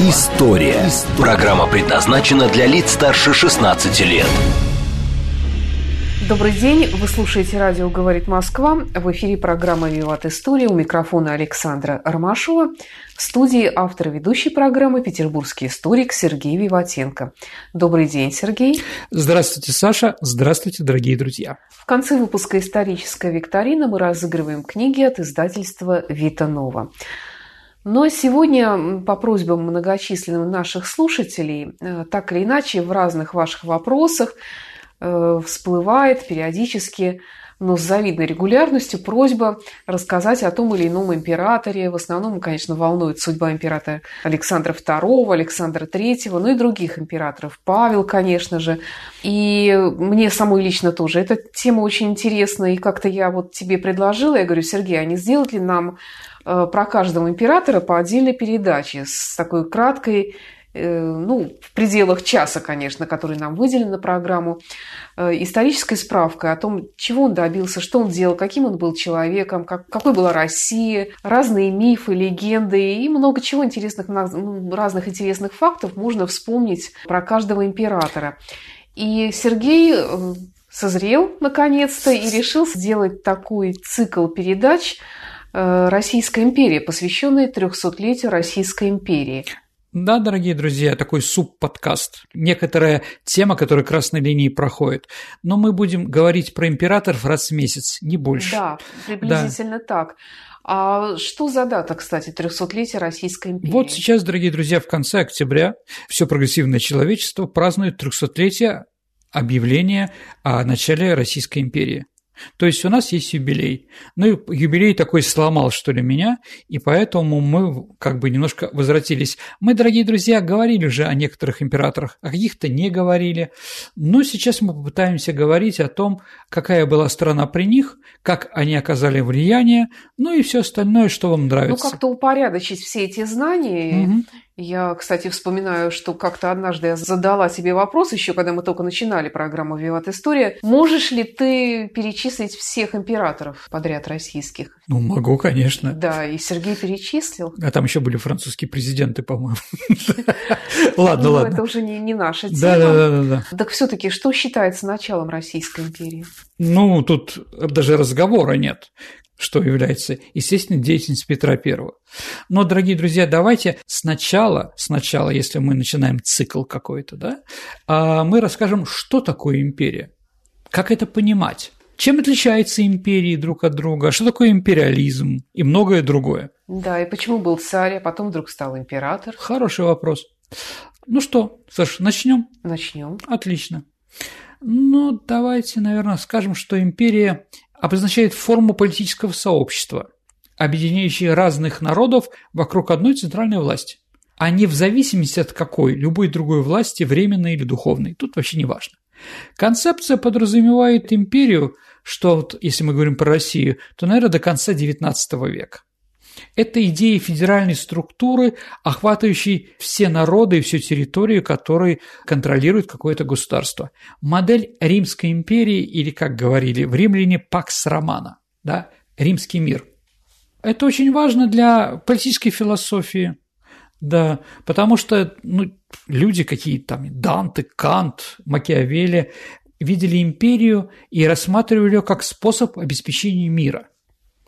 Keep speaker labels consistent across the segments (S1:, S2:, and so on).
S1: История». Программа предназначена для лиц старше 16 лет.
S2: Добрый день, вы слушаете радио «Говорит Москва». В эфире программа «Виват История». У микрофона Александра Ромашова. В студии автор ведущей программы петербургский историк Сергей Виватенко. Добрый день, Сергей.
S3: Здравствуйте, Саша. Здравствуйте, дорогие друзья.
S2: В конце выпуска «Историческая викторина» мы разыгрываем книги от издательства «Вита Нова». Но сегодня по просьбам многочисленных наших слушателей, э, так или иначе, в разных ваших вопросах э, всплывает периодически, но с завидной регулярностью просьба рассказать о том или ином императоре. В основном, конечно, волнует судьба императора Александра II, Александра III, ну и других императоров. Павел, конечно же. И мне самой лично тоже эта тема очень интересна. И как-то я вот тебе предложила, я говорю, Сергей, а не сделать ли нам про каждого императора по отдельной передаче с такой краткой э, ну, в пределах часа, конечно, который нам выделен на программу, э, исторической справкой о том, чего он добился, что он делал, каким он был человеком, как, какой была Россия, разные мифы, легенды и много чего интересных, ну, разных интересных фактов можно вспомнить про каждого императора. И Сергей созрел наконец-то и решил сделать такой цикл передач – Э, Российская империя, посвященная 300-летию Российской империи.
S3: Да, дорогие друзья, такой суп-подкаст. Некоторая тема, которая красной линией проходит. Но мы будем говорить про императоров раз в месяц, не больше.
S2: Да, приблизительно да. так. А что за дата, кстати, 300-летия Российской империи?
S3: Вот сейчас, дорогие друзья, в конце октября все прогрессивное человечество празднует 300-летие объявления о начале Российской империи. То есть у нас есть юбилей. Ну и юбилей такой сломал, что ли, меня, и поэтому мы как бы немножко возвратились. Мы, дорогие друзья, говорили уже о некоторых императорах, о каких-то не говорили, но сейчас мы попытаемся говорить о том, какая была страна при них, как они оказали влияние, ну и все остальное, что вам нравится.
S2: Ну, как-то упорядочить все эти знания угу. Я, кстати, вспоминаю, что как-то однажды я задала себе вопрос, еще когда мы только начинали программу «Виват История». Можешь ли ты перечислить всех императоров подряд российских?
S3: Ну, могу, конечно.
S2: Да, и Сергей перечислил.
S3: А там еще были французские президенты, по-моему. Ладно,
S2: ну,
S3: ладно.
S2: Это уже не наша тема.
S3: Да, да, да.
S2: Так все-таки что считается началом Российской империи?
S3: Ну, тут даже разговора нет что является, естественно, деятельность Петра I. Но, дорогие друзья, давайте сначала, сначала, если мы начинаем цикл какой-то, да, а, мы расскажем, что такое империя, как это понимать, чем отличаются империи друг от друга, что такое империализм и многое другое.
S2: Да, и почему был царь, а потом вдруг стал император?
S3: Хороший вопрос. Ну что, Саш, начнем?
S2: Начнем.
S3: Отлично. Ну, давайте, наверное, скажем, что империя обозначает форму политического сообщества, объединяющей разных народов вокруг одной центральной власти, а не в зависимости от какой, любой другой власти, временной или духовной. Тут вообще не важно. Концепция подразумевает империю, что вот, если мы говорим про Россию, то, наверное, до конца XIX века. Это идея федеральной структуры, охватывающей все народы и всю территорию, которые контролирует какое-то государство. Модель Римской империи, или, как говорили в римляне, Пакс Романа, да, римский мир. Это очень важно для политической философии, да, потому что ну, люди какие там, Данте, Кант, Макиавелли, видели империю и рассматривали ее как способ обеспечения мира –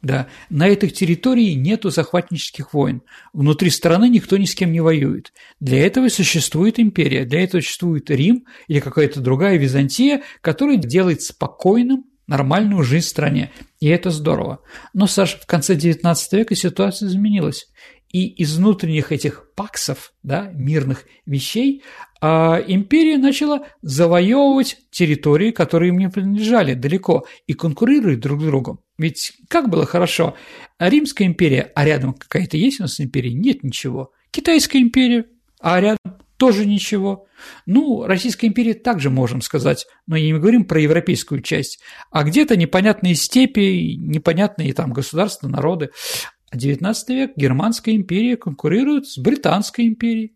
S3: да, на этой территории нету захватнических войн. Внутри страны никто ни с кем не воюет. Для этого существует империя, для этого существует Рим или какая-то другая Византия, которая делает спокойным нормальную жизнь в стране. И это здорово. Но, Саша, в конце XIX века ситуация изменилась. И из внутренних этих паксов, да, мирных вещей, а империя начала завоевывать территории, которые им не принадлежали далеко, и конкурировать друг с другом. Ведь как было хорошо, Римская империя, а рядом какая-то есть у нас империя? Нет ничего. Китайская империя, а рядом тоже ничего. Ну, Российская империя также можем сказать, но не говорим про европейскую часть, а где-то непонятные степи, непонятные там государства, народы. 19 век Германская империя конкурирует с Британской империей.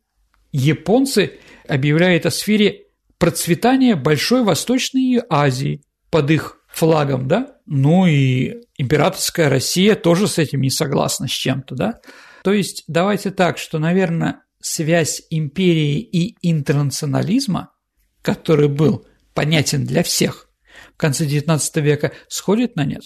S3: Японцы объявляют о сфере процветания Большой Восточной Азии под их флагом, да? Ну и императорская Россия тоже с этим не согласна с чем-то, да? То есть давайте так, что, наверное, связь империи и интернационализма, который был понятен для всех в конце XIX века, сходит на нет.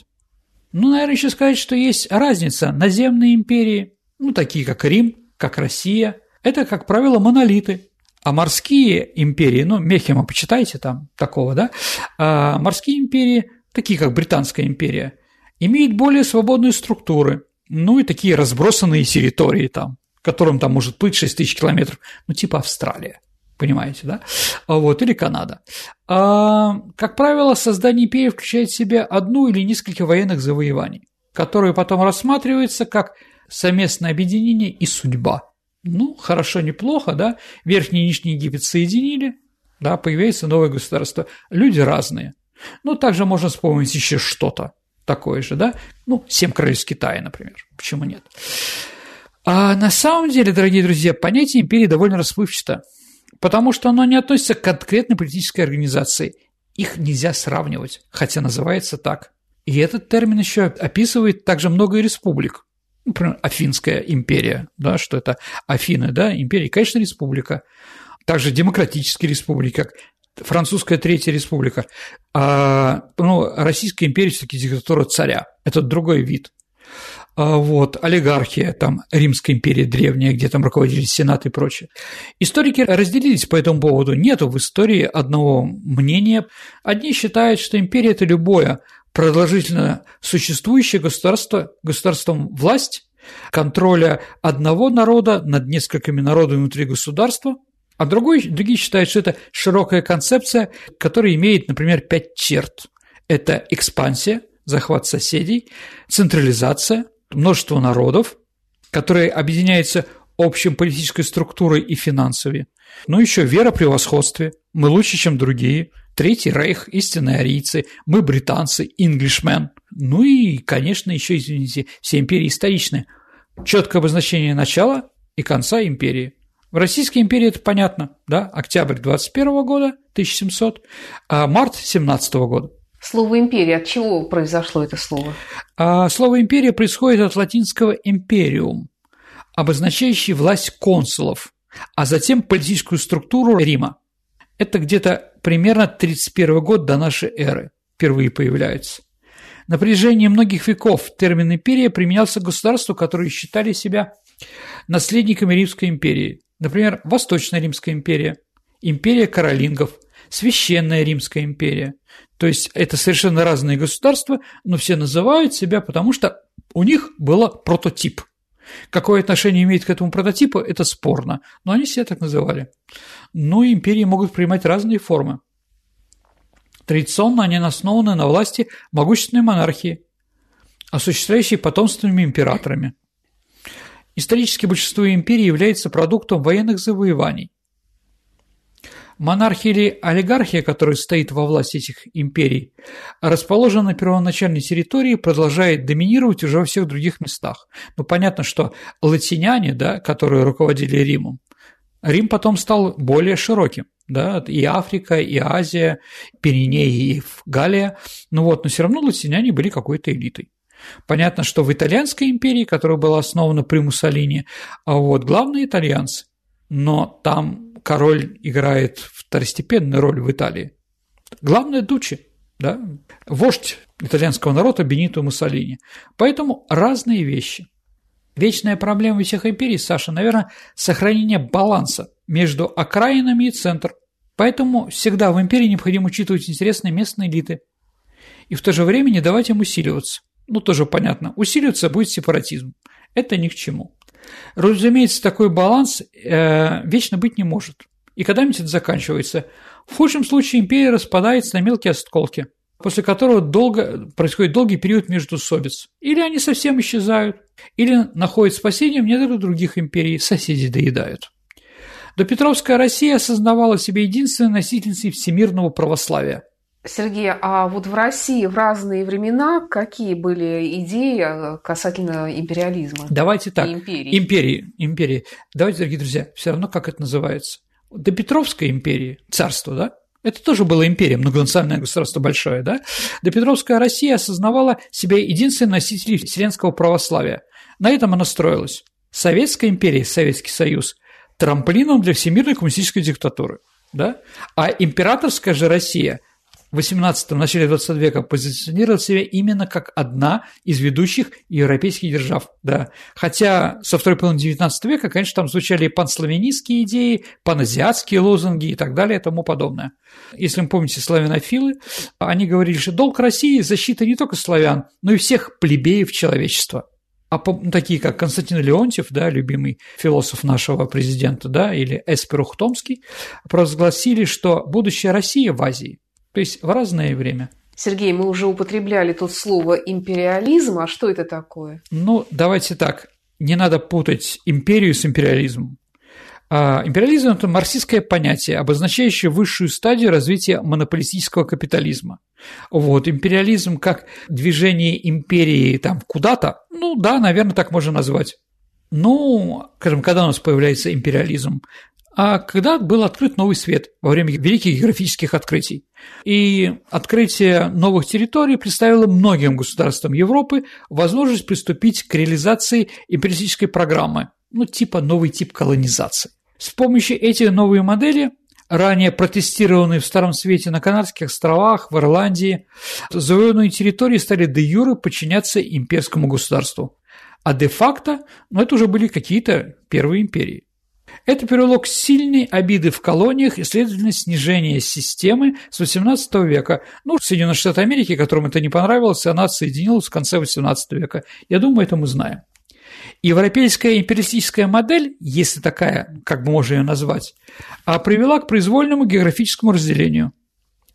S3: Ну, наверное, еще сказать, что есть разница. Наземные империи, ну, такие как Рим, как Россия, это, как правило, монолиты. А морские империи, ну, Мехима почитайте там такого, да, а морские империи, такие как Британская империя, имеют более свободные структуры, ну и такие разбросанные территории там, которым там может плыть 6 тысяч километров, ну типа Австралия, понимаете, да? Вот, или Канада. А, как правило, создание империи включает в себя одну или несколько военных завоеваний, которые потом рассматриваются как совместное объединение и судьба. Ну, хорошо, неплохо, да? Верхний и Нижний Египет соединили, да, появляется новое государство. Люди разные. Ну, также можно вспомнить еще что-то такое же, да? Ну, «Семь королевств Китая», например. Почему нет? А на самом деле, дорогие друзья, понятие империи довольно расплывчато, потому что оно не относится к конкретной политической организации. Их нельзя сравнивать, хотя называется так. И этот термин еще описывает также много республик. Например, Афинская империя, да, что это Афины, да, империя, конечно, республика. Также демократические республики, как Французская Третья Республика. А, ну, Российская империя все-таки диктатура царя. Это другой вид. А, вот, олигархия, там, Римская империя древняя, где там руководили Сенат и прочее. Историки разделились по этому поводу. Нету в истории одного мнения. Одни считают, что империя – это любое продолжительно существующее государство, государством власть, контроля одного народа над несколькими народами внутри государства – а другой, другие считают, что это широкая концепция, которая имеет, например, пять черт. Это экспансия, захват соседей, централизация, множество народов, которые объединяются общей политической структурой и финансовой. Ну, еще вера превосходстве. Мы лучше, чем другие. Третий рейх, истинные арийцы. Мы британцы, инглишмен. Ну и, конечно, еще, извините, все империи историчные. Четкое обозначение начала и конца империи. В Российской империи это понятно, да, октябрь 21 года, 1700, а март 17 года.
S2: Слово «империя» от чего произошло это слово?
S3: А слово «империя» происходит от латинского «империум», обозначающий власть консулов, а затем политическую структуру Рима. Это где-то примерно 31 год до нашей эры впервые появляется. На протяжении многих веков термин «империя» применялся к государству, которые считали себя наследниками Римской империи, Например, Восточная Римская империя, империя каролингов, Священная Римская империя. То есть это совершенно разные государства, но все называют себя, потому что у них был прототип. Какое отношение имеет к этому прототипу, это спорно, но они все так называли. Но империи могут принимать разные формы. Традиционно они основаны на власти могущественной монархии, осуществляющей потомственными императорами – Исторически большинство империй является продуктом военных завоеваний. Монархия или олигархия, которая стоит во власти этих империй, расположена на первоначальной территории продолжает доминировать уже во всех других местах. Ну, понятно, что латиняне, да, которые руководили Римом, Рим потом стал более широким, да, и Африка, и Азия, Пиренеи, и Галия, ну вот, но все равно латиняне были какой-то элитой. Понятно, что в Итальянской империи, которая была основана при Муссолини, а вот главные итальянцы, но там король играет второстепенную роль в Италии. Главное – Дучи, да? вождь итальянского народа Бенито Муссолини. Поэтому разные вещи. Вечная проблема всех империй, Саша, наверное, сохранение баланса между окраинами и центром. Поэтому всегда в империи необходимо учитывать интересные местные элиты и в то же время не давать им усиливаться ну тоже понятно, усиливаться будет сепаратизм. Это ни к чему. Разумеется, такой баланс э, вечно быть не может. И когда-нибудь это заканчивается. В худшем случае империя распадается на мелкие осколки, после которого долго, происходит долгий период междусобиц. Или они совсем исчезают, или находят спасение в недрах других империй, соседи доедают. Допетровская Россия осознавала себя единственной носительницей всемирного православия.
S2: Сергей, а вот в России в разные времена какие были идеи касательно империализма?
S3: Давайте так. Империи. Империи. Империи. Давайте, дорогие друзья, все равно как это называется. До Петровской империи, царство, да? Это тоже была империя, многонациональное государство большое, да? До Петровская Россия осознавала себя единственной носителем вселенского православия. На этом она строилась. Советская империя, Советский Союз, трамплином для всемирной коммунистической диктатуры. Да? А императорская же Россия в 18 начале 20 века позиционировала себя именно как одна из ведущих европейских держав. Да. Хотя со второй половины 19 века, конечно, там звучали панславянистские идеи, паназиатские лозунги и так далее и тому подобное. Если вы помните славянофилы, они говорили, что долг России – защита не только славян, но и всех плебеев человечества. А ну, такие, как Константин Леонтьев, да, любимый философ нашего президента, да, или Эспер Ухтомский, провозгласили, что будущее России в Азии – то есть в разное время.
S2: Сергей, мы уже употребляли тут слово империализм, а что это такое?
S3: Ну, давайте так, не надо путать империю с империализмом. А империализм – это марксистское понятие, обозначающее высшую стадию развития монополистического капитализма. Вот, империализм как движение империи там куда-то, ну да, наверное, так можно назвать. Ну, скажем, когда у нас появляется империализм? А когда был открыт новый свет во время великих географических открытий. И открытие новых территорий представило многим государствам Европы возможность приступить к реализации империалистической программы, ну типа новый тип колонизации. С помощью этих новой модели ранее протестированные в Старом Свете на Канарских островах, в Ирландии, завоеванные территории стали де юре подчиняться имперскому государству. А де-факто, ну это уже были какие-то первые империи. Это привело к сильной обиды в колониях и, следовательно, снижение системы с XVIII века. Ну, Соединенные Штаты Америки, которым это не понравилось, она отсоединилась в конце XVIII века. Я думаю, это мы знаем. Европейская империалистическая модель, если такая, как бы можно ее назвать, а привела к произвольному географическому разделению.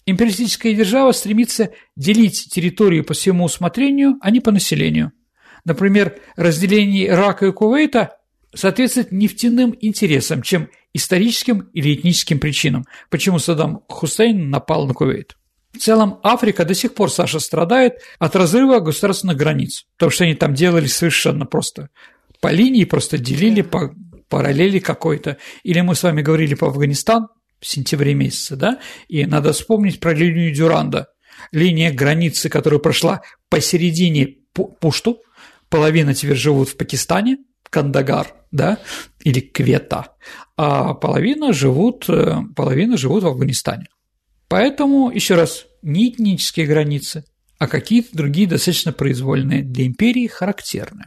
S3: Империалистическая держава стремится делить территории по своему усмотрению, а не по населению. Например, разделение Ирака и Кувейта соответствует нефтяным интересам, чем историческим или этническим причинам, почему Саддам Хусейн напал на Кувейт. В целом Африка до сих пор, Саша, страдает от разрыва государственных границ, потому что они там делали совершенно просто. По линии просто делили по параллели какой-то. Или мы с вами говорили по Афганистан в сентябре месяце, да, и надо вспомнить про линию Дюранда. Линия границы, которая прошла посередине Пушту, половина теперь живут в Пакистане, Кандагар, да, или Квета, а половина живут, э, половина живут в Афганистане. Поэтому, еще раз, не этнические границы, а какие-то другие достаточно произвольные для империи характерны.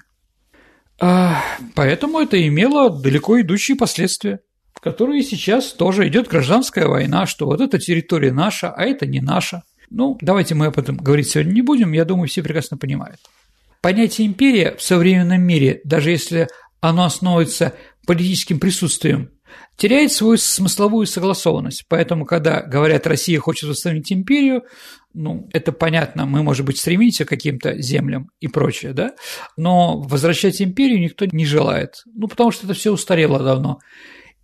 S3: А, поэтому это имело далеко идущие последствия, в которые сейчас тоже идет гражданская война, что вот эта территория наша, а это не наша. Ну, давайте мы об этом говорить сегодня не будем, я думаю, все прекрасно понимают. Понятие империя в современном мире, даже если оно основывается политическим присутствием, теряет свою смысловую согласованность. Поэтому, когда говорят, Россия хочет восстановить империю, ну, это понятно, мы, может быть, стремимся к каким-то землям и прочее, да, но возвращать империю никто не желает, ну, потому что это все устарело давно.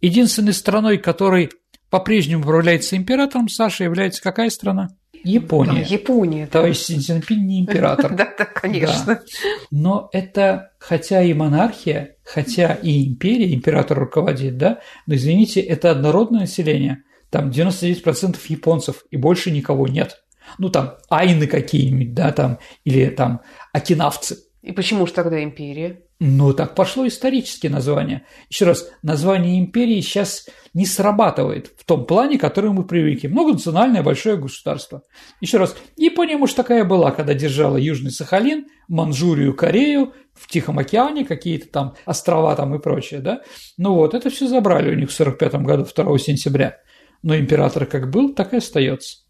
S3: Единственной страной, которой по-прежнему управляется императором, Саша, является какая страна? Япония.
S2: Да, Япония.
S3: То есть Синьцзинпин не император.
S2: Да, да, конечно.
S3: Но это, хотя и монархия, хотя и империя, император руководит, да, но, извините, это однородное население. Там 99% японцев, и больше никого нет. Ну, там, айны какие-нибудь, да, там, или там окинавцы.
S2: И почему же тогда империя?
S3: Ну, так пошло исторические названия. Еще раз, название империи сейчас не срабатывает в том плане, который мы привыкли. Многонациональное большое государство. Еще раз, Япония, может, такая была, когда держала Южный Сахалин, Манчжурию, Корею, в Тихом океане какие-то там острова там и прочее, да? Ну вот, это все забрали у них в 45 году, 2 сентября. Но император как был, так и остается.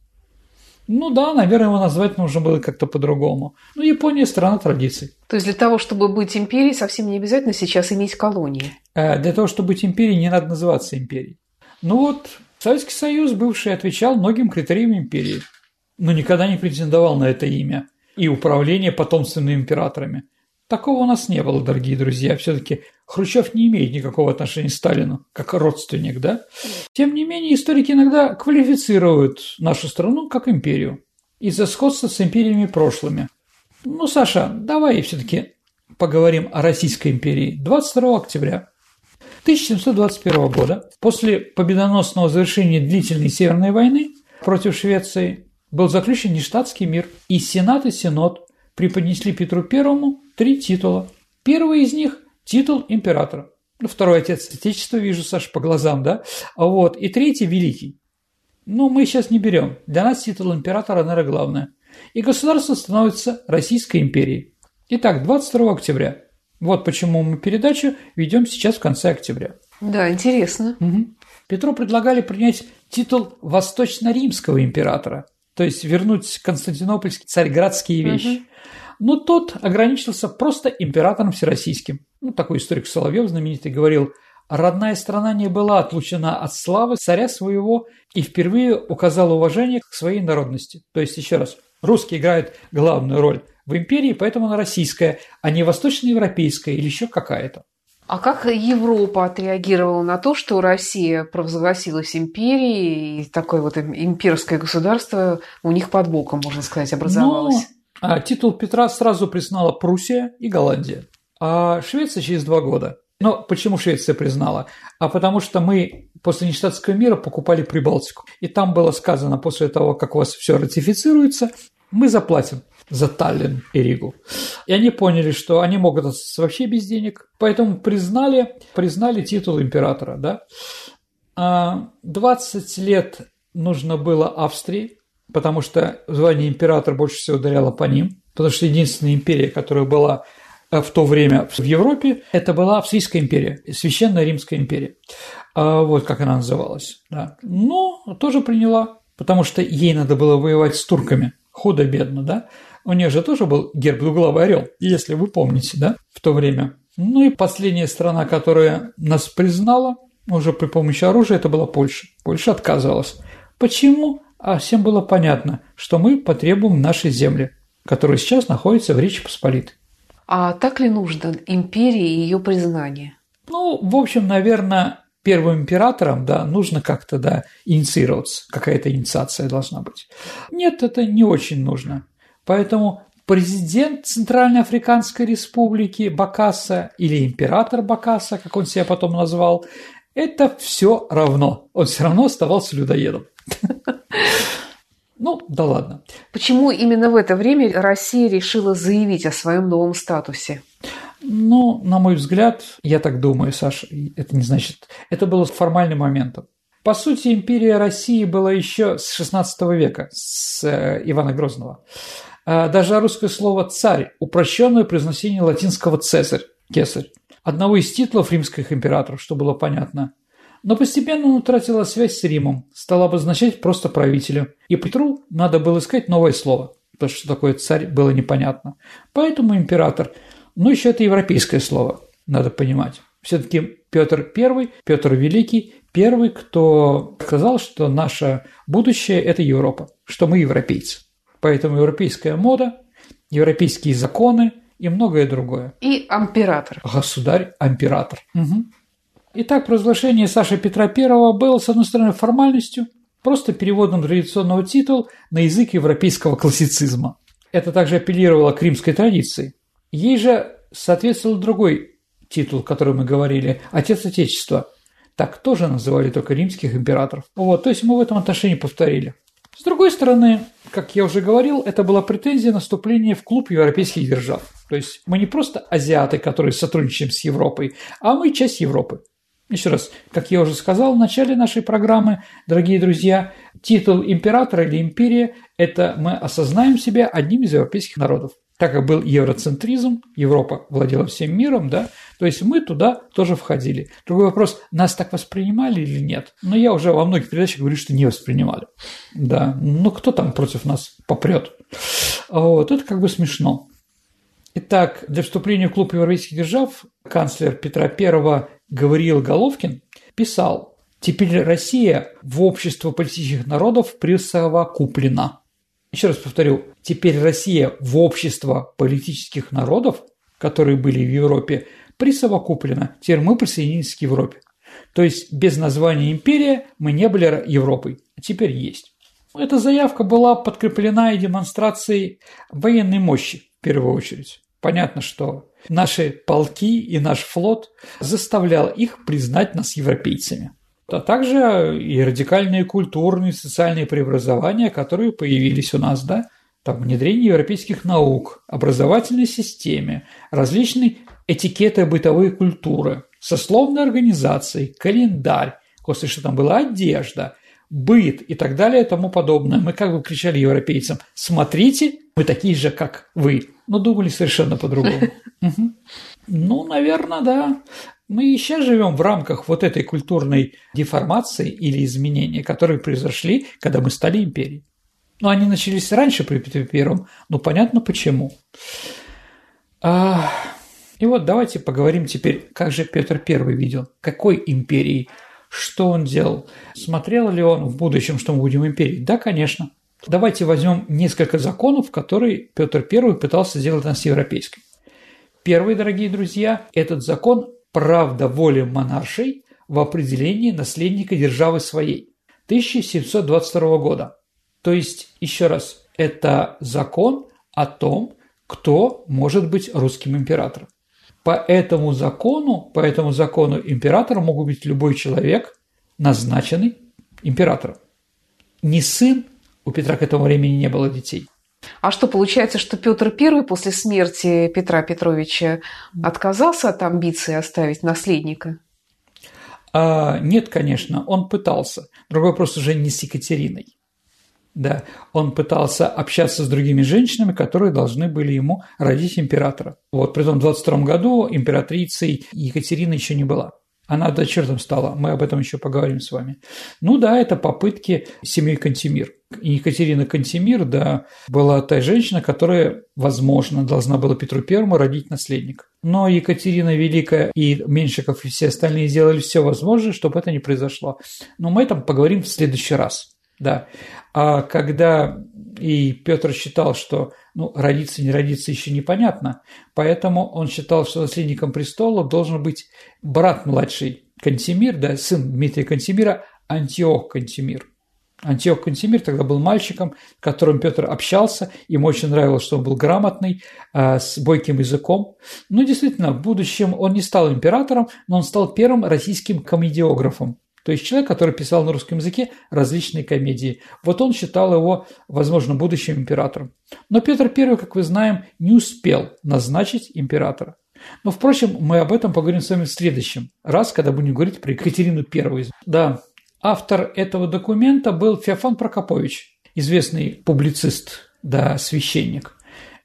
S3: Ну да, наверное, его назвать нужно было как-то по-другому. Ну, Япония – страна традиций.
S2: То есть для того, чтобы быть империей, совсем не обязательно сейчас иметь колонии?
S3: Э, для того, чтобы быть империей, не надо называться империей. Ну вот, Советский Союз, бывший, отвечал многим критериям империи, но никогда не претендовал на это имя и управление потомственными императорами. Такого у нас не было, дорогие друзья. Все-таки Хрущев не имеет никакого отношения к Сталину, как родственник, да? Тем не менее, историки иногда квалифицируют нашу страну как империю из-за сходства с империями прошлыми. Ну, Саша, давай все-таки поговорим о Российской империи. 22 октября 1721 года, после победоносного завершения длительной Северной войны против Швеции, был заключен нештатский мир, и Сенат и Синод преподнесли Петру Первому три титула. Первый из них – титул императора. Ну, второй отец Отечества, вижу, Саша, по глазам, да? Вот, и третий – великий. Но мы сейчас не берем. Для нас титул императора, наверное, главное. И государство становится Российской империей. Итак, 22 октября. Вот почему мы передачу ведем сейчас в конце октября.
S2: Да, интересно.
S3: Угу. Петру предлагали принять титул Восточно-Римского императора, то есть вернуть константинопольские царьградские вещи. Угу. Но тот ограничился просто императором всероссийским. Ну, такой историк Соловьев знаменитый говорил, родная страна не была отлучена от славы царя своего и впервые указала уважение к своей народности. То есть, еще раз, русские играют главную роль в империи, поэтому она российская, а не восточноевропейская или еще какая-то.
S2: А как Европа отреагировала на то, что Россия провозгласилась империей, и такое вот имперское государство у них под боком, можно сказать, образовалось? Ну,
S3: а титул Петра сразу признала Пруссия и Голландия, а Швеция через два года. Но почему Швеция признала? А потому что мы после Ништадтского мира покупали Прибалтику. И там было сказано, после того, как у вас все ратифицируется, мы заплатим за Таллин и Ригу. И они поняли, что они могут остаться вообще без денег, поэтому признали, признали титул императора. Да? 20 а лет нужно было Австрии, потому что звание императора больше всего ударяло по ним, потому что единственная империя, которая была э, в то время в Европе, это была Австрийская империя, Священная Римская империя. А вот как она называлась. Да. Но тоже приняла, потому что ей надо было воевать с турками. Худо-бедно, да? У нее же тоже был герб двуглавый орел, если вы помните, да, в то время. Ну и последняя страна, которая нас признала уже при помощи оружия, это была Польша. Польша отказывалась. Почему? А всем было понятно, что мы потребуем нашей земли, которая сейчас находится в Речи Посполитой.
S2: А так ли нужно империи и ее признание?
S3: Ну, в общем, наверное, первым императором, да, нужно как-то, да, инициироваться, какая-то инициация должна быть. Нет, это не очень нужно. Поэтому президент Центральноафриканской республики Бакаса или император Бакаса, как он себя потом назвал, это все равно. Он все равно оставался людоедом. Ну, да ладно.
S2: Почему именно в это время Россия решила заявить о своем новом статусе?
S3: Ну, на мой взгляд, я так думаю, Саша, это не значит... Это было формальным моментом. По сути, империя России была еще с XVI века, с э, Ивана Грозного. А даже русское слово «царь» – упрощенное произношение латинского «цезарь» – «кесарь», одного из титулов римских императоров, что было понятно. Но постепенно он утратила связь с Римом, стал обозначать просто правителя. И Петру надо было искать новое слово, потому что такое «царь» было непонятно. Поэтому император, ну еще это европейское слово, надо понимать. Все-таки Петр I, Петр Великий, первый, кто сказал, что наше будущее – это Европа, что мы европейцы. Поэтому европейская мода, европейские законы и многое другое.
S2: И император.
S3: Государь-император. Угу. Итак, провозглашение Саши Петра I было, с одной стороны, формальностью, просто переводом традиционного титула на язык европейского классицизма. Это также апеллировало к римской традиции. Ей же соответствовал другой титул, о котором мы говорили – «Отец Отечества». Так тоже называли только римских императоров. Вот, то есть мы в этом отношении повторили. С другой стороны, как я уже говорил, это была претензия на вступление в клуб европейских держав. То есть мы не просто азиаты, которые сотрудничаем с Европой, а мы часть Европы. Еще раз, как я уже сказал в начале нашей программы, дорогие друзья, титул императора или империя – это мы осознаем себя одним из европейских народов. Так как был евроцентризм, Европа владела всем миром, да, то есть мы туда тоже входили. Другой вопрос, нас так воспринимали или нет? Но я уже во многих передачах говорю, что не воспринимали. Да, ну кто там против нас попрет? Вот, это как бы смешно. Итак, для вступления в клуб европейских держав канцлер Петра I Гавриил Головкин писал «Теперь Россия в общество политических народов присовокуплена». Еще раз повторю, теперь Россия в общество политических народов, которые были в Европе, присовокуплено. Теперь мы присоединились к Европе. То есть без названия империя мы не были Европой, а теперь есть. Эта заявка была подкреплена и демонстрацией военной мощи в первую очередь. Понятно, что наши полки и наш флот заставлял их признать нас европейцами. А также и радикальные культурные социальные преобразования, которые появились у нас, да, там внедрение европейских наук, образовательной системе, различные этикеты бытовой культуры, сословные организации, календарь, после что там была одежда, быт и так далее и тому подобное. Мы как бы кричали европейцам, смотрите, мы такие же, как вы. Но думали совершенно по-другому. Ну, наверное, да. Мы и сейчас живем в рамках вот этой культурной деформации или изменения, которые произошли, когда мы стали империей. Ну, они начались раньше при Петре Первом, но понятно почему. А, и вот давайте поговорим теперь, как же Петр Первый видел, какой империей что он делал? Смотрел ли он в будущем, что мы будем империей? Да, конечно. Давайте возьмем несколько законов, которые Петр I пытался сделать нас европейской. Первый, дорогие друзья, этот закон «Правда воли монаршей в определении наследника державы своей» 1722 года. То есть, еще раз, это закон о том, кто может быть русским императором. По этому закону, по этому закону императором могут быть любой человек, назначенный императором. Не сын, у Петра к этому времени не было детей.
S2: А что, получается, что Петр I после смерти Петра Петровича отказался от амбиции оставить наследника?
S3: А, нет, конечно, он пытался. Другой вопрос уже не с Екатериной. Да, он пытался общаться с другими женщинами, которые должны были ему родить императора. Вот, при том в 22 году императрицей Екатерина еще не была. Она дочертом стала, мы об этом еще поговорим с вами. Ну да, это попытки семьи Кантемир. Екатерина Кантемир, да, была та женщина, которая, возможно, должна была Петру Первому родить наследника. Но Екатерина Великая и Меньшиков и все остальные сделали все возможное, чтобы это не произошло. Но мы об этом поговорим в следующий раз. Да. А когда и Петр считал, что ну, родиться, не родиться еще непонятно, поэтому он считал, что наследником престола должен быть брат младший Кантемир, да, сын Дмитрия Кантемира, Антиох Кантемир. Антиох Кантемир тогда был мальчиком, с которым Петр общался, ему очень нравилось, что он был грамотный, а, с бойким языком. Ну, действительно, в будущем он не стал императором, но он стал первым российским комедиографом. То есть человек, который писал на русском языке различные комедии. Вот он считал его, возможно, будущим императором. Но Петр I, как вы знаем, не успел назначить императора. Но, впрочем, мы об этом поговорим с вами в следующем раз, когда будем говорить про Екатерину I. Да, автор этого документа был Феофан Прокопович, известный публицист, да, священник.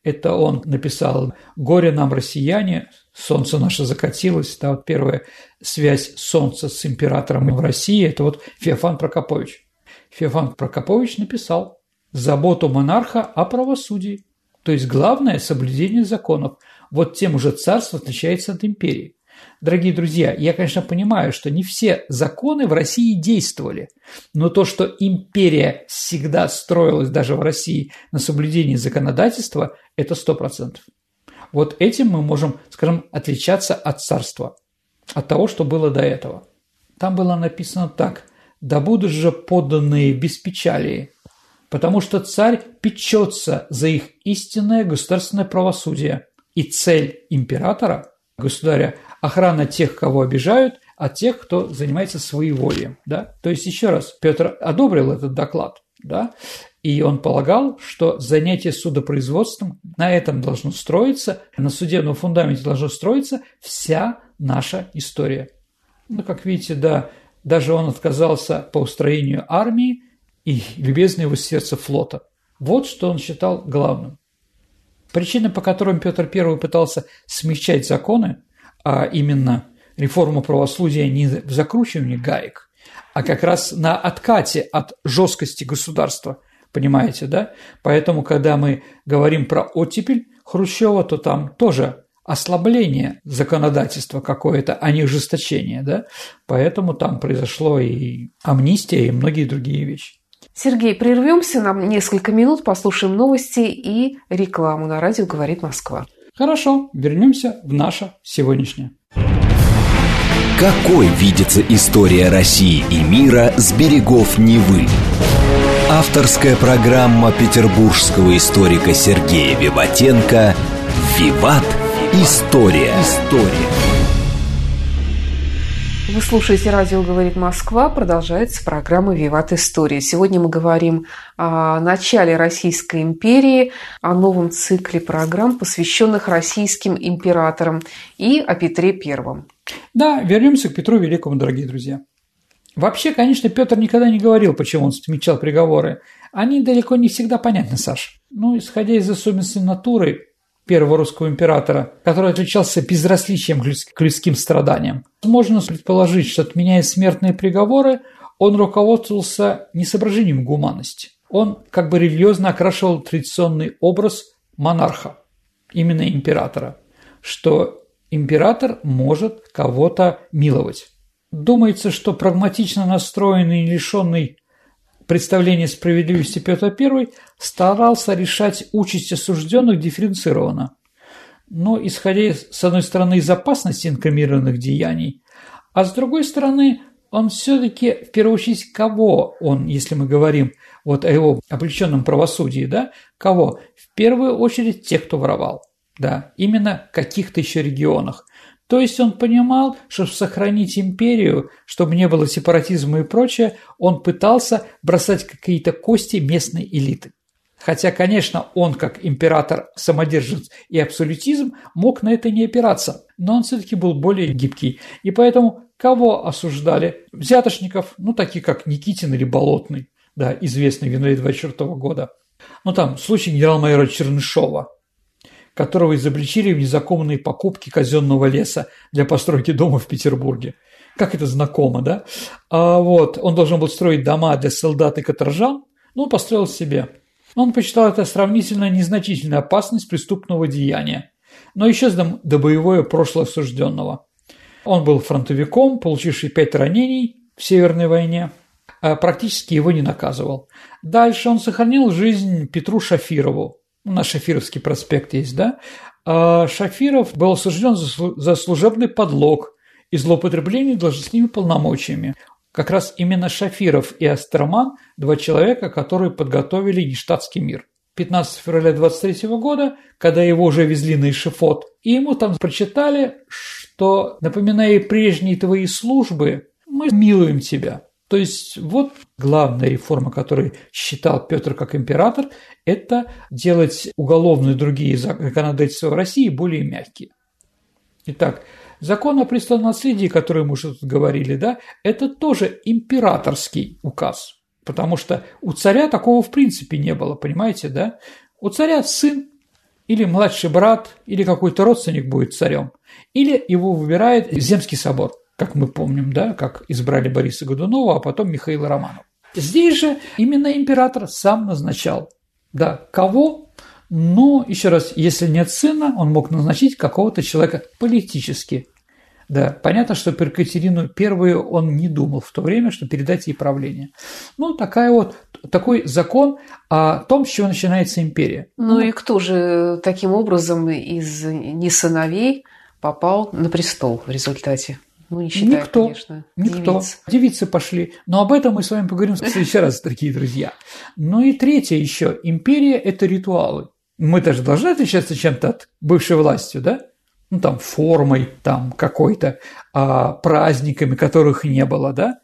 S3: Это он написал «Горе нам, россияне», «Солнце наше закатилось». Да, вот первая связь Солнца с императором в России – это вот Феофан Прокопович. Феофан Прокопович написал «Заботу монарха о правосудии». То есть главное – соблюдение законов. Вот тем уже царство отличается от империи. Дорогие друзья, я, конечно, понимаю, что не все законы в России действовали, но то, что империя всегда строилась даже в России на соблюдении законодательства, это сто процентов. Вот этим мы можем, скажем, отличаться от царства, от того, что было до этого. Там было написано так «Да будут же подданные без печали, потому что царь печется за их истинное государственное правосудие, и цель императора, государя, охрана тех, кого обижают, от тех, кто занимается своеволием. Да? То есть, еще раз, Петр одобрил этот доклад, да? И он полагал, что занятие судопроизводством на этом должно строиться, на судебном фундаменте должно строиться вся наша история. Ну, как видите, да, даже он отказался по устроению армии и любезно его сердце флота. Вот что он считал главным. Причины, по которым Петр I пытался смягчать законы, а именно реформу правосудия не в закручивании гаек, а как раз на откате от жесткости государства, понимаете, да? Поэтому, когда мы говорим про оттепель Хрущева, то там тоже ослабление законодательства какое-то, а не ужесточение, да? Поэтому там произошло и амнистия, и многие другие вещи.
S2: Сергей, прервемся на несколько минут, послушаем новости и рекламу на радио «Говорит Москва».
S3: Хорошо, вернемся в наше сегодняшнее.
S1: Какой видится история России и мира с берегов Невы? Авторская программа петербургского историка Сергея Виватенко «Виват. История». История.
S2: Вы слушаете «Радио говорит Москва». Продолжается программа «Виват История». Сегодня мы говорим о начале Российской империи, о новом цикле программ, посвященных российским императорам и о Петре Первом.
S3: Да, вернемся к Петру Великому, дорогие друзья. Вообще, конечно, Петр никогда не говорил, почему он смягчал приговоры. Они далеко не всегда понятны, Саш. Ну, исходя из особенностей натуры, первого русского императора, который отличался безразличием к людским страданиям. Можно предположить, что, отменяя смертные приговоры, он руководствовался не соображением гуманности. Он как бы религиозно окрашивал традиционный образ монарха, именно императора, что император может кого-то миловать. Думается, что прагматично настроенный и лишенный представление справедливости Петр I старался решать участь осужденных дифференцированно. Но исходя, с одной стороны, из опасности инкриминированных деяний, а с другой стороны, он все-таки, в первую очередь, кого он, если мы говорим вот о его облеченном правосудии, да, кого? В первую очередь тех, кто воровал, да, именно в каких-то еще регионах. То есть он понимал, что сохранить империю, чтобы не было сепаратизма и прочее, он пытался бросать какие-то кости местной элиты. Хотя, конечно, он, как император, самодержец и абсолютизм, мог на это не опираться, но он все-таки был более гибкий. И поэтому кого осуждали? Взятошников, ну, такие как Никитин или Болотный, да, известный в январе 24 года. Ну, там, случай генерал-майора Чернышова – которого изобличили в незаконной покупке казенного леса для постройки дома в Петербурге. Как это знакомо, да? А вот, он должен был строить дома для солдат и каторжан, но он построил себе. Он посчитал это сравнительно незначительной опасность преступного деяния, но исчез до, до боевое прошлое осужденного. Он был фронтовиком, получивший пять ранений в Северной войне, а практически его не наказывал. Дальше он сохранил жизнь Петру Шафирову, на Шафировский проспект есть, да, а Шафиров был осужден за служебный подлог и злоупотребление должностными полномочиями. Как раз именно Шафиров и Астерман – два человека, которые подготовили нештатский мир. 15 февраля 23 года, когда его уже везли на эшифот, и ему там прочитали, что, напоминая прежние твои службы, мы милуем тебя. То есть вот главная реформа, которую считал Петр как император, это делать уголовные другие законодательства в России более мягкие. Итак, закон о престолном наследии, который мы уже тут говорили, да, это тоже императорский указ, потому что у царя такого в принципе не было, понимаете, да? У царя сын или младший брат, или какой-то родственник будет царем, или его выбирает Земский собор – как мы помним, да, как избрали Бориса Годунова, а потом Михаила Романова. Здесь же именно император сам назначал, да, кого, но, еще раз, если нет сына, он мог назначить какого-то человека политически. Да, понятно, что про Екатерину Первую он не думал в то время, что передать ей правление. Ну, такая вот, такой закон о том, с чего начинается империя.
S2: Ну, и кто же таким образом из не сыновей попал на престол в результате? Ну, не считая,
S3: никто,
S2: конечно,
S3: никто.
S2: Девиц.
S3: Девицы пошли. Но об этом мы с вами поговорим в следующий раз, дорогие друзья. Ну и третье еще. Империя – это ритуалы. Мы даже должны отличаться чем-то от бывшей властью, да? Ну, там, формой там какой-то, а, праздниками, которых не было, да?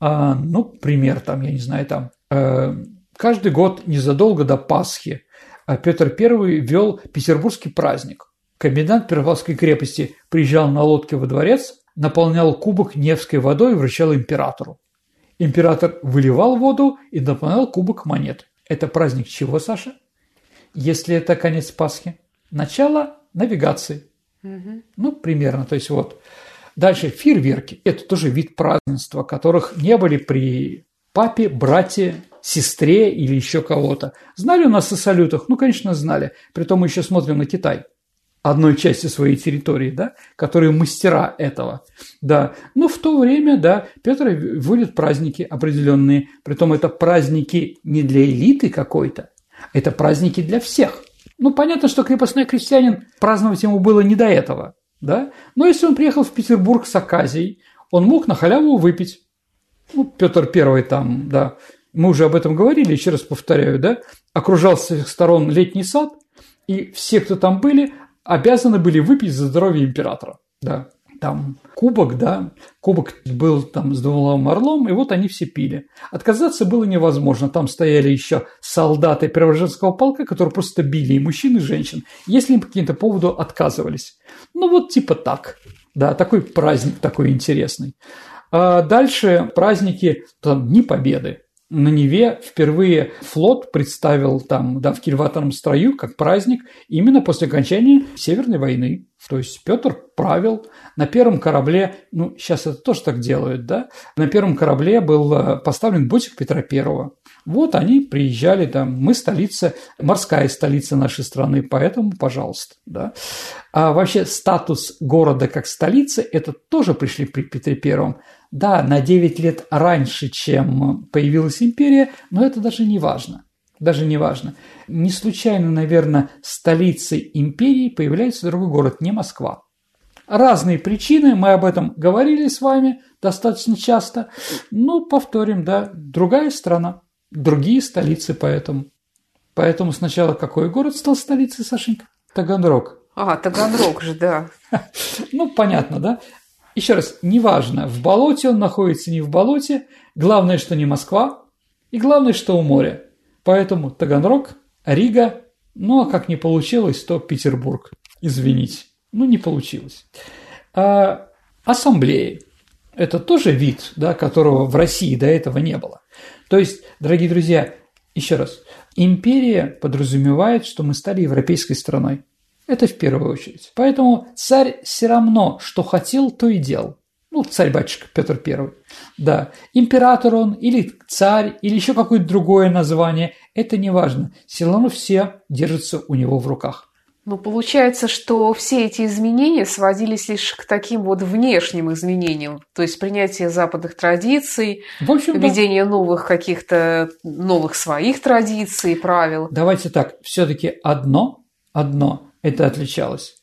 S3: А, ну, пример там, я не знаю, там, э, каждый год незадолго до Пасхи а Петр I вел петербургский праздник. Комендант Петропавловской крепости приезжал на лодке во дворец, наполнял кубок Невской водой и вручал императору. Император выливал воду и наполнял кубок монет. Это праздник чего, Саша? Если это конец Пасхи? Начало навигации. Угу. Ну, примерно, то есть вот. Дальше фейерверки. Это тоже вид празднества, которых не были при папе, брате, сестре или еще кого-то. Знали у нас о салютах? Ну, конечно, знали. Притом мы еще смотрим на Китай – одной части своей территории, да, которые мастера этого, да. Но в то время, да, Петр вводит праздники определенные, притом это праздники не для элиты какой-то, это праздники для всех. Ну, понятно, что крепостной крестьянин, праздновать ему было не до этого, да? Но если он приехал в Петербург с оказией, он мог на халяву выпить. Ну, Петр Первый там, да, мы уже об этом говорили, еще раз повторяю, да, окружал с всех сторон летний сад, и все, кто там были, обязаны были выпить за здоровье императора, да там кубок, да, кубок был там с двумя орлом, и вот они все пили. Отказаться было невозможно, там стояли еще солдаты Преображенского полка, которые просто били и мужчин, и женщин, если им по каким-то поводу отказывались. Ну вот типа так, да, такой праздник такой интересный. А дальше праздники, там, Дни Победы, на Неве впервые флот представил там, да, в кильваторном строю как праздник именно после окончания Северной войны. То есть Петр правил на первом корабле, ну, сейчас это тоже так делают, да, на первом корабле был э, поставлен ботик Петра Первого. Вот они приезжали там, мы столица, морская столица нашей страны, поэтому, пожалуйста, да. А вообще статус города как столицы, это тоже пришли при Петре Первом. Да, на 9 лет раньше, чем появилась империя, но это даже не важно. Даже не важно. Не случайно, наверное, столицей империи появляется другой город, не Москва. Разные причины, мы об этом говорили с вами достаточно часто. Ну, повторим, да, другая страна, другие столицы поэтому. Поэтому сначала какой город стал столицей, Сашенька? Таганрог.
S2: А, Таганрог же, да.
S3: Ну, понятно, да? Еще раз, неважно, в болоте он находится, не в болоте, главное, что не Москва, и главное, что у моря. Поэтому Таганрог, Рига, ну а как не получилось, то Петербург. Извините, ну не получилось. А, ассамблеи. Это тоже вид, да, которого в России до этого не было. То есть, дорогие друзья, еще раз, империя подразумевает, что мы стали европейской страной. Это в первую очередь. Поэтому царь все равно, что хотел, то и делал. Ну, царь-батюшка Петр Первый. Да. Император он или царь, или еще какое-то другое название. Это не важно. Все равно все держатся у него в руках.
S2: Ну, получается, что все эти изменения сводились лишь к таким вот внешним изменениям, то есть принятие западных традиций, в общем, введение да. новых каких-то новых своих традиций, правил.
S3: Давайте так, все-таки одно, одно это отличалось,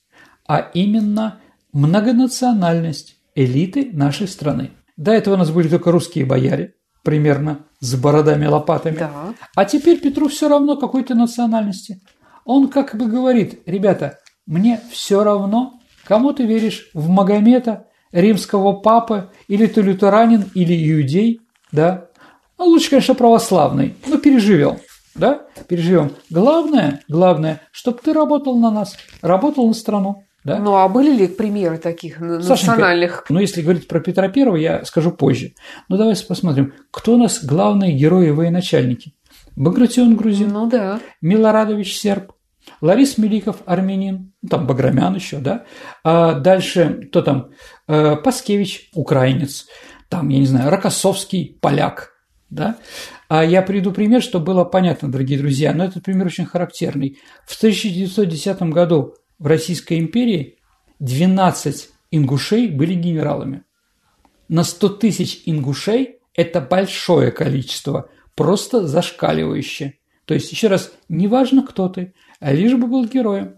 S3: а именно многонациональность элиты нашей страны. До этого у нас были только русские бояре, примерно с бородами-лопатами. Да. А теперь Петру все равно какой-то национальности. Он как бы говорит, ребята, мне все равно, кому ты веришь, в Магомета, римского папы, или ты лютеранин, или иудей, да? Ну, лучше, конечно, православный, но переживем да, переживем. Главное, главное, чтобы ты работал на нас, работал на страну. Да?
S2: Ну, а были ли примеры таких национальных?
S3: Сашенька, ну, если говорить про Петра Первого, я скажу позже. Ну, давайте посмотрим, кто у нас главные герои и военачальники. Багратион грузин.
S2: Ну, да.
S3: Милорадович серб. Ларис Меликов, армянин, ну, там Баграмян еще, да. А дальше, кто там? Э, Паскевич, украинец. Там, я не знаю, Рокоссовский, поляк, да. А я приведу пример, чтобы было понятно, дорогие друзья, но этот пример очень характерный. В 1910 году в Российской империи 12 ингушей были генералами. На 100 тысяч ингушей это большое количество, просто зашкаливающее. То есть, еще раз, неважно, кто ты, лишь бы был героем.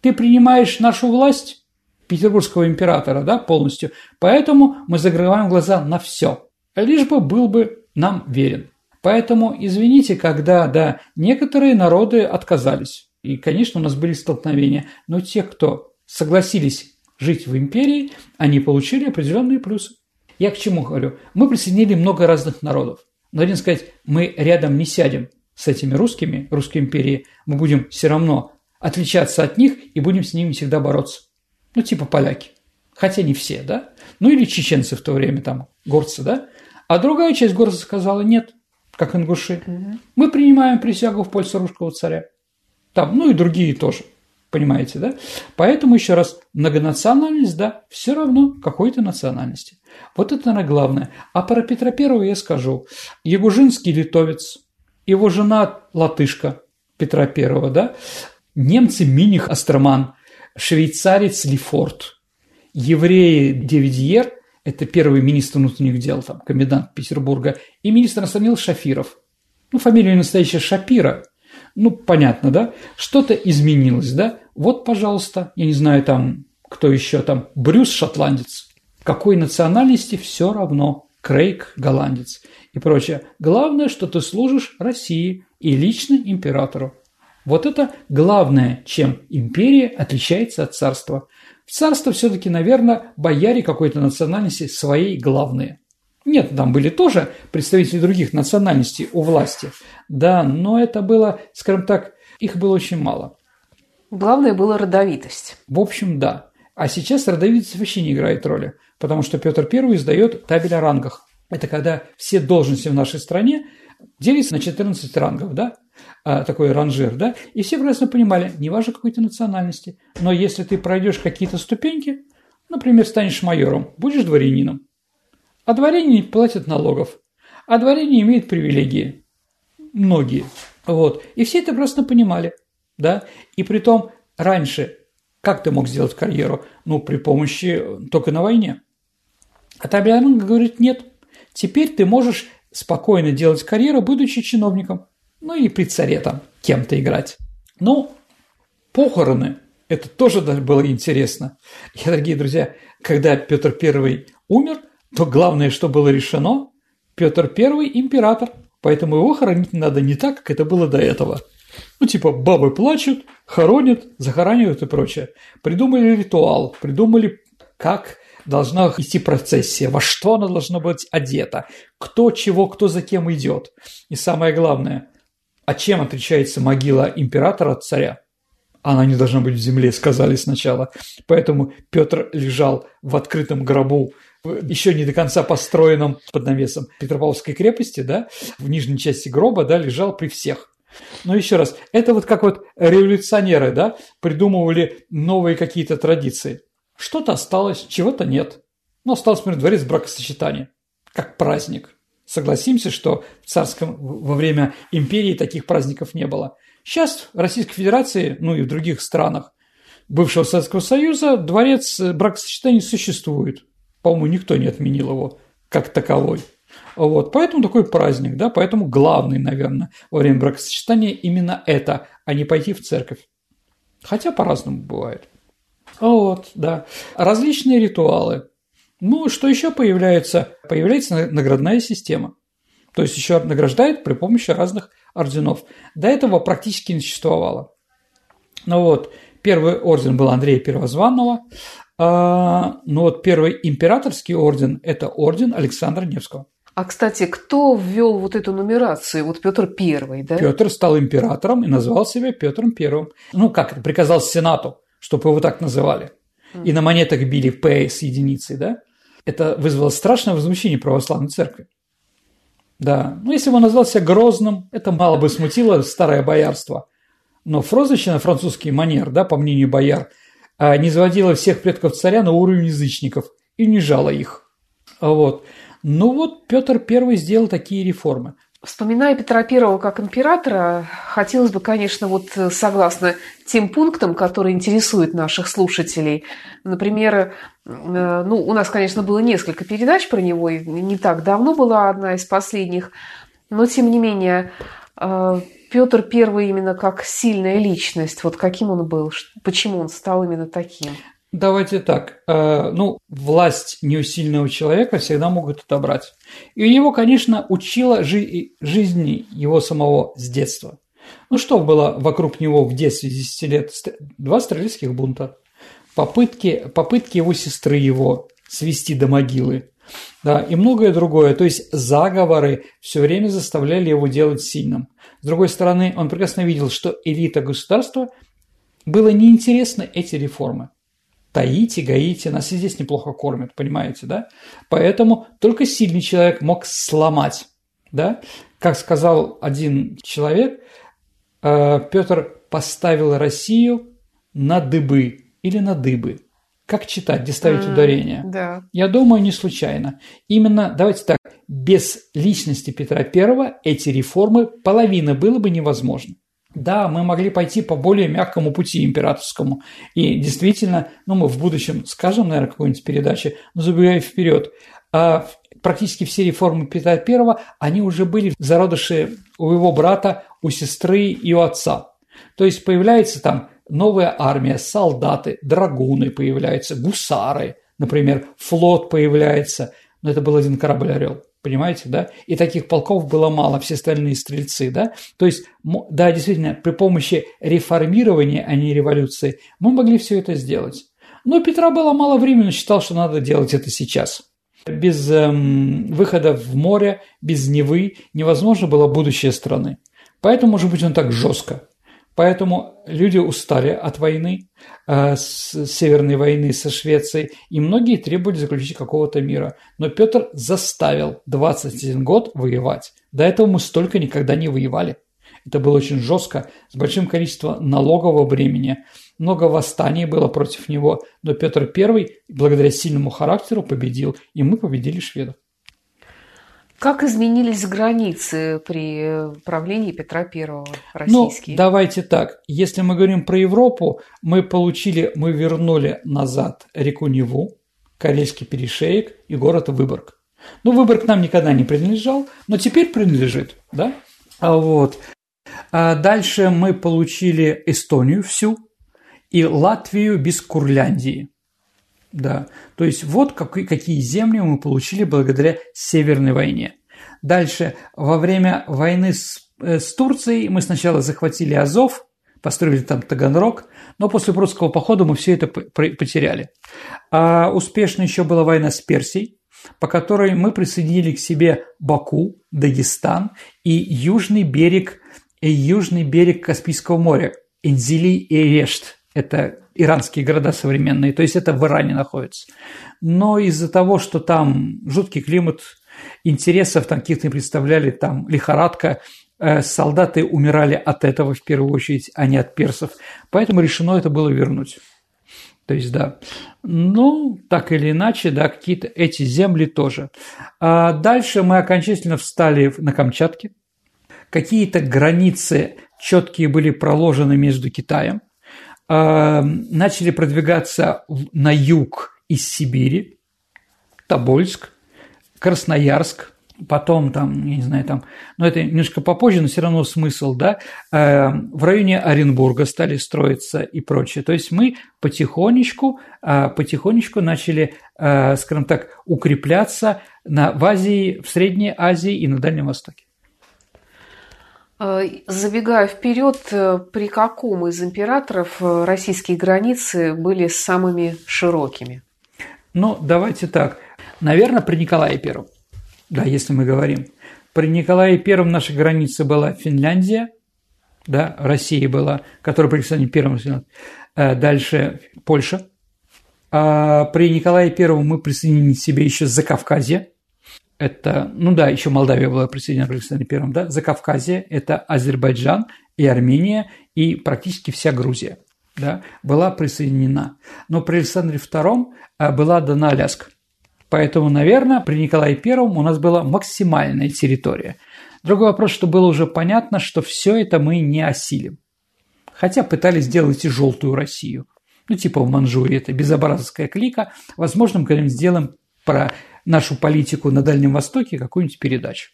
S3: Ты принимаешь нашу власть, петербургского императора, да, полностью, поэтому мы закрываем глаза на все, лишь бы был бы нам верен. Поэтому, извините, когда, да, некоторые народы отказались. И, конечно, у нас были столкновения. Но те, кто согласились жить в империи, они получили определенные плюсы. Я к чему говорю? Мы присоединили много разных народов. Но один сказать, мы рядом не сядем с этими русскими, русской империей, мы будем все равно отличаться от них и будем с ними всегда бороться. Ну, типа поляки. Хотя не все, да? Ну, или чеченцы в то время, там, горцы, да? А другая часть горцев сказала, нет, как ингуши. Угу. Мы принимаем присягу в пользу русского царя. Там, ну и другие тоже. Понимаете, да? Поэтому еще раз, многонациональность, да, все равно какой-то национальности. Вот это, наверное, главное. А про Петра Первого я скажу. Ягужинский литовец, его жена латышка Петра Первого, да, немцы Миних Астроман, швейцарец Лефорт, евреи Девидьер это первый министр внутренних дел, там, комендант Петербурга, и министр иностранных Шафиров. Ну, фамилия настоящая Шапира. Ну, понятно, да? Что-то изменилось, да? Вот, пожалуйста, я не знаю, там, кто еще там, Брюс шотландец. Какой национальности все равно. Крейг голландец и прочее. Главное, что ты служишь России и лично императору. Вот это главное, чем империя отличается от царства. В царство все-таки, наверное, бояре какой-то национальности своей главные. Нет, там были тоже представители других национальностей у власти. Да, но это было, скажем так, их было очень мало.
S2: Главное была родовитость.
S3: В общем, да. А сейчас родовитость вообще не играет роли, потому что Петр I издает табель о рангах. Это когда все должности в нашей стране делятся на 14 рангов, да? А, такой ранжир, да? И все прекрасно понимали, не важно какой то национальности, но если ты пройдешь какие-то ступеньки, например, станешь майором, будешь дворянином, а дворяне не платят налогов. А дворяне имеют привилегии. Многие. Вот. И все это просто понимали. Да? И при том раньше как ты мог сделать карьеру? Ну, при помощи только на войне. А Табианга говорит, нет. Теперь ты можешь спокойно делать карьеру, будучи чиновником. Ну и при царе там кем-то играть. Ну, похороны. Это тоже было интересно. И, дорогие друзья, когда Петр I умер, то главное, что было решено, Петр I император, поэтому его хоронить надо не так, как это было до этого. Ну, типа, бабы плачут, хоронят, захоранивают и прочее. Придумали ритуал, придумали, как должна идти процессия, во что она должна быть одета, кто чего, кто за кем идет. И самое главное, а чем отличается могила императора от царя? Она не должна быть в земле, сказали сначала. Поэтому Петр лежал в открытом гробу еще не до конца построенном под навесом Петропавловской крепости, да, в нижней части гроба, да, лежал при всех. Но еще раз, это вот как вот революционеры, да, придумывали новые какие-то традиции. Что-то осталось, чего-то нет. Но остался, например, дворец бракосочетания, как праздник. Согласимся, что в царском во время империи таких праздников не было. Сейчас в Российской Федерации, ну и в других странах бывшего Советского Союза дворец бракосочетания существует по-моему, никто не отменил его как таковой. Вот, поэтому такой праздник, да, поэтому главный, наверное, во время бракосочетания именно это, а не пойти в церковь. Хотя по-разному бывает. Вот, да. Различные ритуалы. Ну, что еще появляется? Появляется наградная система. То есть еще награждает при помощи разных орденов. До этого практически не существовало. Ну вот, первый орден был Андрея Первозванного, а, ну вот первый императорский орден – это орден Александра Невского.
S2: А, кстати, кто ввел вот эту нумерацию? Вот Петр Первый, да?
S3: Петр стал императором и назвал себя Петром Первым. Ну, как это, приказал Сенату, чтобы его так называли. И на монетах били П с единицей, да? Это вызвало страшное возмущение православной церкви. Да, ну если бы он назвал себя Грозным, это мало бы смутило старое боярство. Но прозвище на французский манер, да, по мнению бояр – а не заводила всех предков царя на уровень язычников и унижала их. Вот. Ну вот Петр I сделал такие реформы.
S2: Вспоминая Петра I как императора, хотелось бы, конечно, вот согласно тем пунктам, которые интересуют наших слушателей. Например, э, ну, у нас, конечно, было несколько передач про него, и не так давно была одна из последних, но, тем не менее, э, Петр Первый именно как сильная личность, вот каким он был, почему он стал именно таким?
S3: Давайте так. Э, ну, власть неусильного человека всегда могут отобрать. И его, конечно, учила жи- жизни его самого с детства. Ну, что было вокруг него в детстве 10 лет? Два стрелецких бунта. Попытки, попытки его сестры его свести до могилы. Да, и многое другое. То есть заговоры все время заставляли его делать сильным. С другой стороны, он прекрасно видел, что элита государства было неинтересно эти реформы. Таите, гаите, нас и здесь неплохо кормят, понимаете, да? Поэтому только сильный человек мог сломать, да? Как сказал один человек, э, Петр поставил Россию на дыбы или на дыбы. Как читать, где ставить mm, ударение?
S2: Да.
S3: Я думаю, не случайно. Именно, давайте так, без личности Петра I эти реформы половина было бы невозможно. Да, мы могли пойти по более мягкому пути императорскому. И действительно, ну, мы в будущем скажем, наверное, какой-нибудь передаче, но забегая вперед, а практически все реформы Петра I, они уже были в зародыше у его брата, у сестры и у отца. То есть появляется там новая армия, солдаты, драгуны появляются, гусары, например, флот появляется. Но это был один корабль «Орел». Понимаете, да? И таких полков было мало, все остальные стрельцы, да? То есть, да, действительно, при помощи реформирования, а не революции, мы могли все это сделать. Но Петра было мало времени, он считал, что надо делать это сейчас. Без эм, выхода в море, без Невы невозможно было будущее страны. Поэтому, может быть, он так жестко. Поэтому люди устали от войны, э, с Северной войны со Швецией, и многие требовали заключить какого-то мира. Но Петр заставил 21 год воевать. До этого мы столько никогда не воевали. Это было очень жестко, с большим количеством налогового бремени. Много восстаний было против него, но Петр I, благодаря сильному характеру, победил, и мы победили шведов.
S2: Как изменились границы при правлении Петра I
S3: ну,
S2: российские?
S3: Ну, давайте так. Если мы говорим про Европу, мы получили, мы вернули назад реку Неву, Карельский перешеек и город Выборг. Ну, Выборг нам никогда не принадлежал, но теперь принадлежит, да? А вот. А дальше мы получили Эстонию всю и Латвию без Курляндии. Да, то есть вот какие, земли мы получили благодаря Северной войне. Дальше, во время войны с, э, с Турцией мы сначала захватили Азов, построили там Таганрог, но после прусского похода мы все это потеряли. А успешно еще была война с Персией, по которой мы присоединили к себе Баку, Дагестан и южный берег, и южный берег Каспийского моря, Энзили и Решт. Это иранские города современные, то есть это в Иране находится. Но из-за того, что там жуткий климат, интересов там каких-то не представляли, там лихорадка, э, солдаты умирали от этого в первую очередь, а не от персов. Поэтому решено это было вернуть. То есть, да. Ну, так или иначе, да, какие-то эти земли тоже. А дальше мы окончательно встали на Камчатке. Какие-то границы четкие были проложены между Китаем начали продвигаться на юг из Сибири, Тобольск, Красноярск, потом там, я не знаю, там, но это немножко попозже, но все равно смысл, да, эм, в районе Оренбурга стали строиться и прочее. То есть мы потихонечку, э, потихонечку начали, э, скажем так, укрепляться на, в Азии, в Средней Азии и на Дальнем Востоке.
S2: Э, забегая вперед, э, при каком из императоров э, российские границы были самыми широкими?
S3: Ну, давайте так. Наверное, при Николае Первом. Да, если мы говорим. При Николае Первом наша граница была Финляндия, да, Россия была, которая при Александре Первом, дальше Польша. А при Николае Первом мы присоединили себе еще Закавказье, это, ну да, еще Молдавия была присоединена к Александре Первому, да, Закавказье, это Азербайджан и Армения, и практически вся Грузия, да, была присоединена. Но при Александре Втором а, была дана Аляска. Поэтому, наверное, при Николае Первом у нас была максимальная территория. Другой вопрос, что было уже понятно, что все это мы не осилим. Хотя пытались сделать и желтую Россию. Ну, типа в Манчжурии, это безобразовская клика. Возможно, мы когда-нибудь сделаем про нашу политику на Дальнем Востоке какую-нибудь передачу.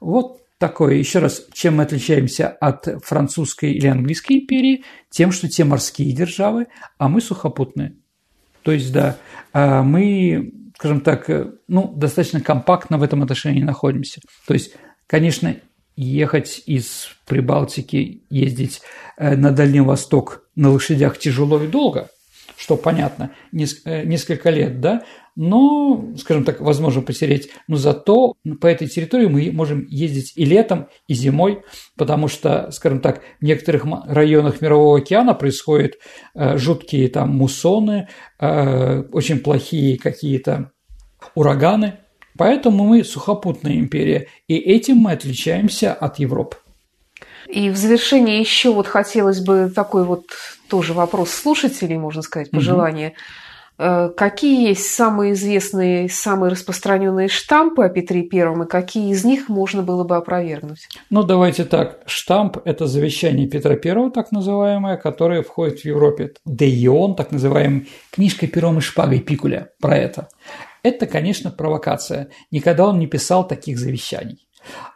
S3: Вот такое. Еще раз, чем мы отличаемся от французской или английской империи? Тем, что те морские державы, а мы сухопутные. То есть, да, а мы, скажем так, ну, достаточно компактно в этом отношении находимся. То есть, конечно, ехать из Прибалтики, ездить э, на Дальний Восток на лошадях тяжело и долго, что понятно, э, несколько лет, да, но, скажем так, возможно потерять. Но зато по этой территории мы можем ездить и летом, и зимой, потому что, скажем так, в некоторых районах Мирового океана происходят э, жуткие там муссоны, э, очень плохие какие-то ураганы. Поэтому мы сухопутная империя, и этим мы отличаемся от Европы.
S2: И в завершение еще вот хотелось бы такой вот тоже вопрос слушателей, можно сказать, пожелание. Угу. Э, какие есть самые известные, самые распространенные штампы о Петре Первом и какие из них можно было бы опровергнуть?
S3: Ну, давайте так. Штамп – это завещание Петра Первого, так называемое, которое входит в Европе. Деион, так называемый, книжка пером и шпагой Пикуля про это. Это, конечно, провокация. Никогда он не писал таких завещаний.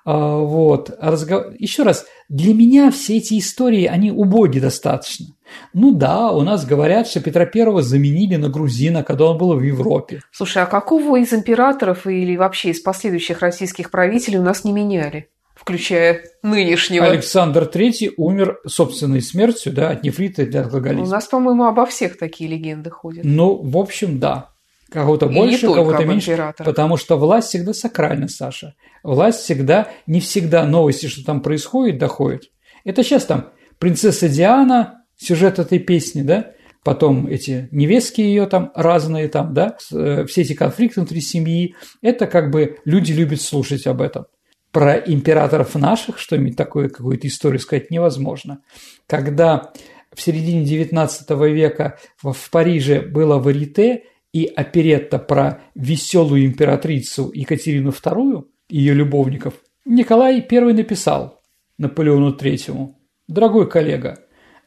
S3: А, вот. Разгов... Еще раз, для меня все эти истории, они убоги достаточно. Ну да, у нас говорят, что Петра Первого заменили на грузина, когда он был в Европе.
S2: Слушай, а какого из императоров или вообще из последующих российских правителей у нас не меняли? включая нынешнего.
S3: Александр III умер собственной смертью, да, от нефрита и от алкоголизма.
S2: У нас, по-моему, обо всех такие легенды ходят.
S3: Ну, в общем, да. Кого-то больше, кого-то меньше, императора. потому что власть всегда сакральна, Саша. Власть всегда, не всегда новости, что там происходит, доходят. Это сейчас там принцесса Диана, сюжет этой песни, да, потом эти невестки ее там разные там, да, э, все эти конфликты внутри семьи, это как бы люди любят слушать об этом. Про императоров наших что-нибудь такое, какую-то историю сказать невозможно. Когда в середине XIX века в Париже было варите и оперетта про веселую императрицу Екатерину II, ее любовников, Николай I написал Наполеону III, «Дорогой коллега,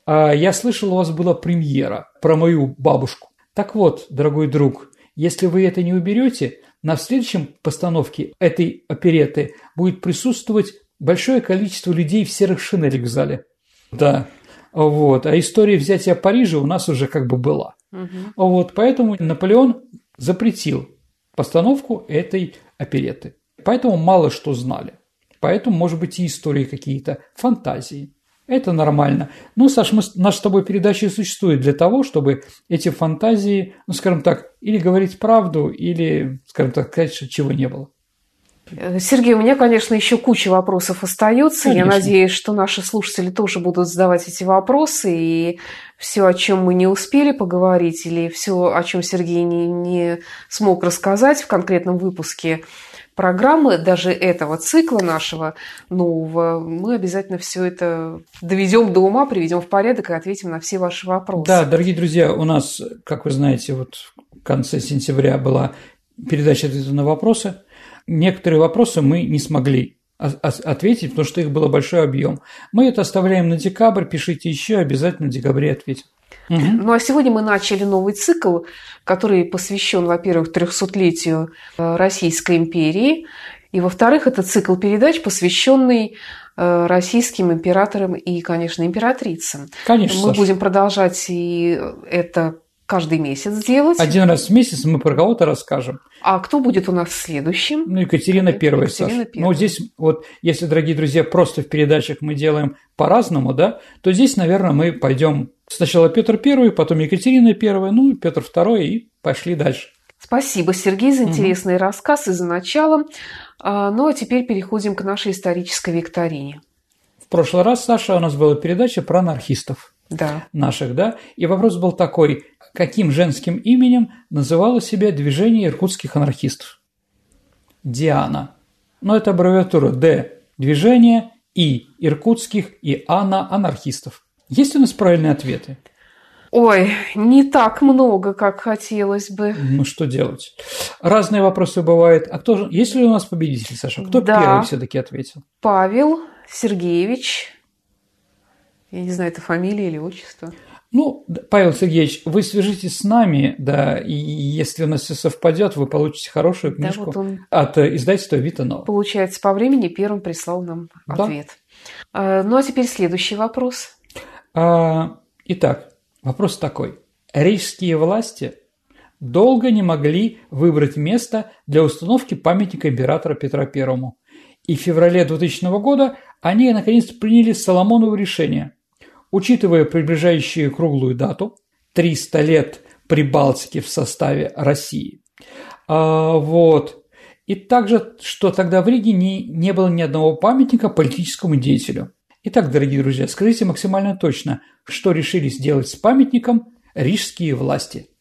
S3: а я слышал, у вас была премьера про мою бабушку. Так вот, дорогой друг, если вы это не уберете, на следующем постановке этой опереты будет присутствовать большое количество людей в серых шинелях в зале. Да, вот. А история взятия Парижа у нас уже как бы была. Угу. Вот, поэтому Наполеон запретил постановку этой опереты. Поэтому мало что знали. Поэтому, может быть, и истории какие-то, фантазии. Это нормально. Ну, Саш, мы, наша с тобой передача существует для того, чтобы эти фантазии, ну, скажем так, или говорить правду, или, скажем так, сказать, что чего не было.
S2: Сергей, у меня, конечно, еще куча вопросов остается. Конечно. Я надеюсь, что наши слушатели тоже будут задавать эти вопросы. И все, о чем мы не успели поговорить, или все, о чем Сергей не, не смог рассказать в конкретном выпуске, программы, даже этого цикла нашего нового, мы обязательно все это доведем до ума, приведем в порядок и ответим на все ваши вопросы.
S3: Да, дорогие друзья, у нас, как вы знаете, вот в конце сентября была передача ответов на вопросы. Некоторые вопросы мы не смогли ответить, потому что их было большой объем. Мы это оставляем на декабрь, пишите еще, обязательно в декабре ответим.
S2: Угу. Ну а сегодня мы начали новый цикл, который посвящен, во-первых, 300-летию э, Российской империи, и, во-вторых, это цикл передач, посвященный э, российским императорам и, конечно, императрицам.
S3: Конечно.
S2: Мы Саша. будем продолжать и это каждый месяц делать.
S3: Один раз в месяц мы про кого-то расскажем.
S2: А кто будет у нас следующим?
S3: Ну, Екатерина Первая, Екатерина Саша. Ну, здесь вот, если, дорогие друзья, просто в передачах мы делаем по-разному, да, то здесь, наверное, мы пойдем сначала Петр Первый, потом Екатерина Первая, ну, Петр Второй и пошли дальше.
S2: Спасибо, Сергей, за интересный угу. рассказ и за начало. А, ну, а теперь переходим к нашей исторической викторине.
S3: В прошлый раз, Саша, у нас была передача про анархистов
S2: да.
S3: наших, да, и вопрос был такой, каким женским именем называло себя движение иркутских анархистов? Диана. Но это аббревиатура Д – движение, И – иркутских и Ана – анархистов. Есть у нас правильные ответы?
S2: Ой, не так много, как хотелось бы.
S3: Ну, что делать? Разные вопросы бывают. А кто же... Есть ли у нас победитель, Саша? Кто да. первый все-таки ответил?
S2: Павел Сергеевич. Я не знаю, это фамилия или отчество.
S3: Ну, Павел Сергеевич, вы свяжитесь с нами, да, и если у нас все совпадет, вы получите хорошую книжку да, вот он от э, издательства Вита Нова.
S2: Получается, по времени первым прислал нам да. ответ. А, ну, а теперь следующий вопрос.
S3: А, итак, вопрос такой. Рижские власти долго не могли выбрать место для установки памятника императора Петра Первому. И в феврале 2000 года они наконец приняли Соломоново решение – Учитывая приближающую круглую дату, 300 лет Прибалтики в составе России, а, вот, и также, что тогда в Риге не, не было ни одного памятника политическому деятелю. Итак, дорогие друзья, скажите максимально точно, что решили сделать с памятником рижские власти –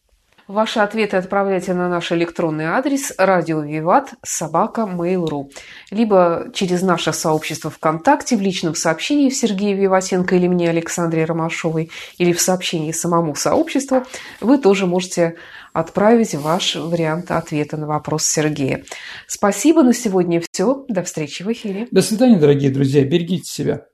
S2: Ваши ответы отправляйте на наш электронный адрес радио Виват собака Mail.ru либо через наше сообщество ВКонтакте в личном сообщении в Сергея Виватенко или мне Александре Ромашовой или в сообщении самому сообществу вы тоже можете отправить ваш вариант ответа на вопрос Сергея. Спасибо на сегодня все. До встречи в эфире.
S3: До свидания, дорогие друзья. Берегите себя.